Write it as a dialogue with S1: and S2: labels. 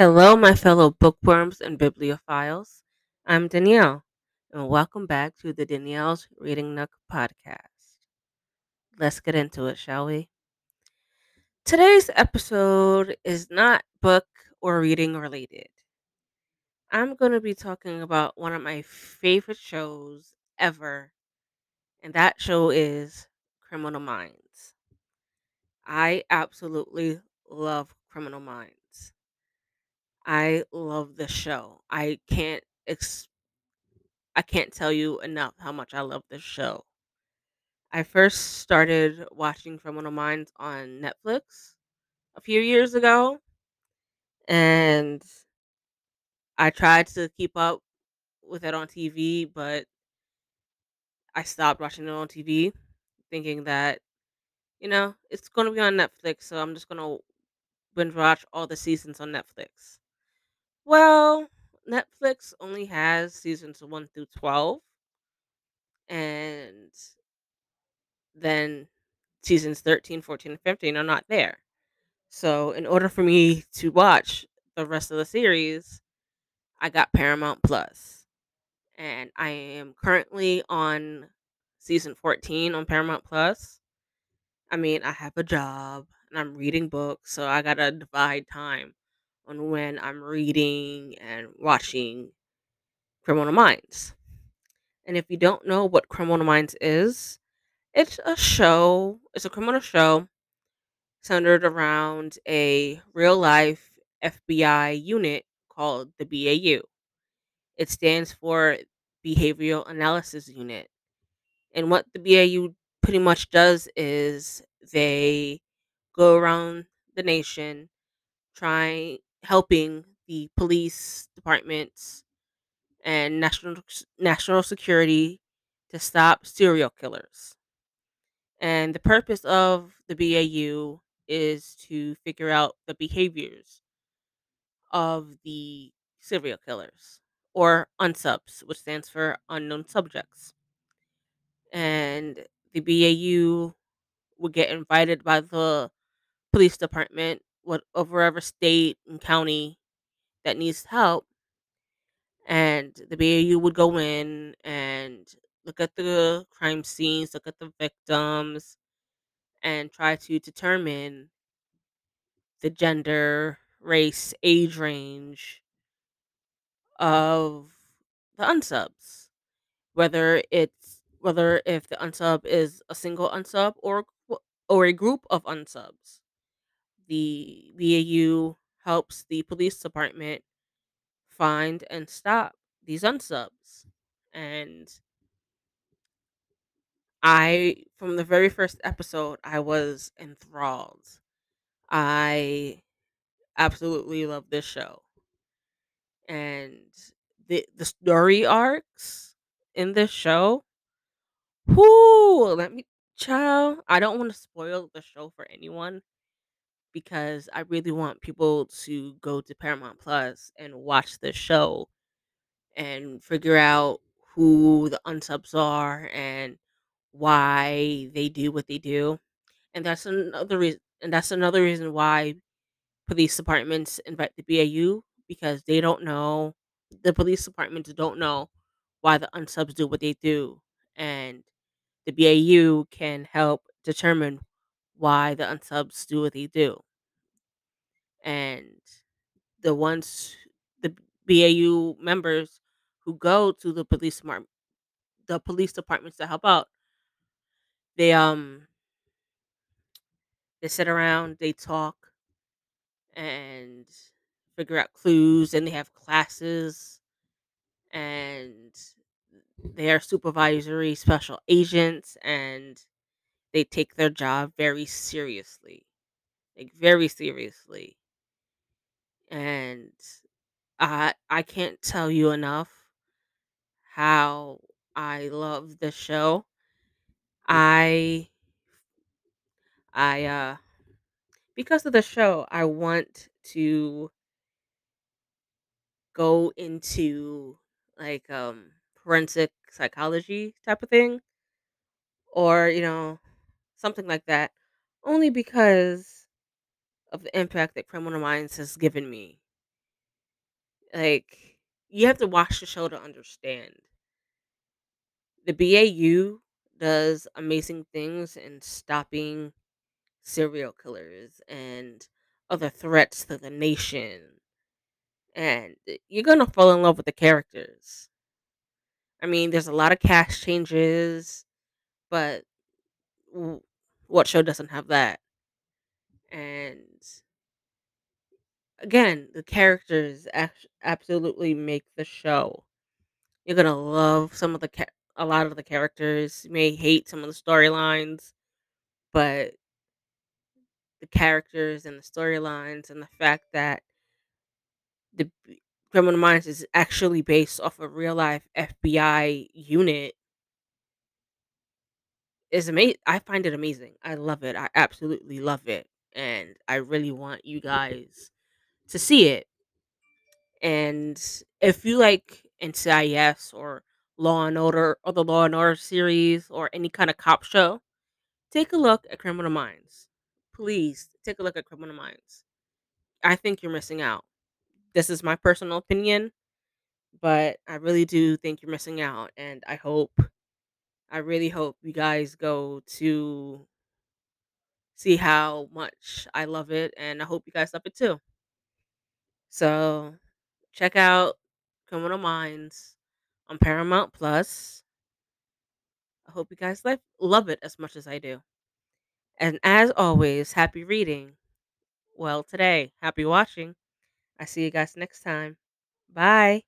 S1: Hello, my fellow bookworms and bibliophiles. I'm Danielle, and welcome back to the Danielle's Reading Nook podcast. Let's get into it, shall we? Today's episode is not book or reading related. I'm going to be talking about one of my favorite shows ever, and that show is Criminal Minds. I absolutely love Criminal Minds. I love this show. I can't ex- I can't tell you enough how much I love this show. I first started watching Criminal Minds on Netflix a few years ago, and I tried to keep up with it on TV, but I stopped watching it on TV, thinking that you know it's going to be on Netflix, so I'm just going to binge watch all the seasons on Netflix. Well, Netflix only has seasons one through twelve, and then seasons 13, 14, and 15 are not there. So, in order for me to watch the rest of the series, I got Paramount Plus. And I am currently on season 14 on Paramount Plus. I mean, I have a job and I'm reading books, so I got to divide time on when I'm reading and watching Criminal Minds. And if you don't know what Criminal Minds is, it's a show, it's a criminal show centered around a real life FBI unit called the BAU. It stands for Behavioral Analysis Unit. And what the BAU pretty much does is they go around the nation trying helping the police departments and national national security to stop serial killers. And the purpose of the BAU is to figure out the behaviors of the serial killers or unsubs, which stands for unknown subjects. And the BAU would get invited by the police department, what of wherever state and county that needs help, and the BAU would go in and look at the crime scenes, look at the victims, and try to determine the gender, race, age range of the unsubs. Whether it's whether if the unsub is a single unsub or or a group of unsubs. The BAU helps the police department find and stop these unsubs. And I from the very first episode I was enthralled. I absolutely love this show. And the the story arcs in this show, whoo, let me child, I don't want to spoil the show for anyone because I really want people to go to Paramount Plus and watch this show and figure out who the unsubs are and why they do what they do. And that's another reason and that's another reason why police departments invite the BAU because they don't know the police departments don't know why the unsubs do what they do and the BAU can help determine why the unsubs do what they do. And the ones the BAU members who go to the police smart the police departments to help out, they um they sit around, they talk and figure out clues and they have classes and they are supervisory special agents and they take their job very seriously. Like very seriously. And I I can't tell you enough how I love the show. I I uh because of the show, I want to go into like um forensic psychology type of thing or, you know, something like that only because of the impact that Criminal Minds has given me. Like, you have to watch the show to understand. The BAU does amazing things in stopping serial killers and other threats to the nation, and you're gonna fall in love with the characters. I mean, there's a lot of cast changes, but what show doesn't have that? And again, the characters absolutely make the show. You're gonna love some of the cha a lot of the characters, you may hate some of the storylines, but the characters and the storylines and the fact that the Criminal Minds is actually based off a real life FBI unit is ama I find it amazing. I love it. I absolutely love it, and I really want you guys to see it. And if you like NCIS or Law& Order or the Law& Order series or any kinda cop show, take a look at Criminal Minds. Please take a look at Criminal Minds. I think you're missing out. This is my personal opinion, but I really do think you're missing out, and I hope I really hope you guys go to see how much I love it, and I hope you guys love it too. So, check out Criminal Minds on Paramount Plus. I hope you guys like love it as much as I do. And as always, happy reading. Well, today, happy watching. I see you guys next time. Bye.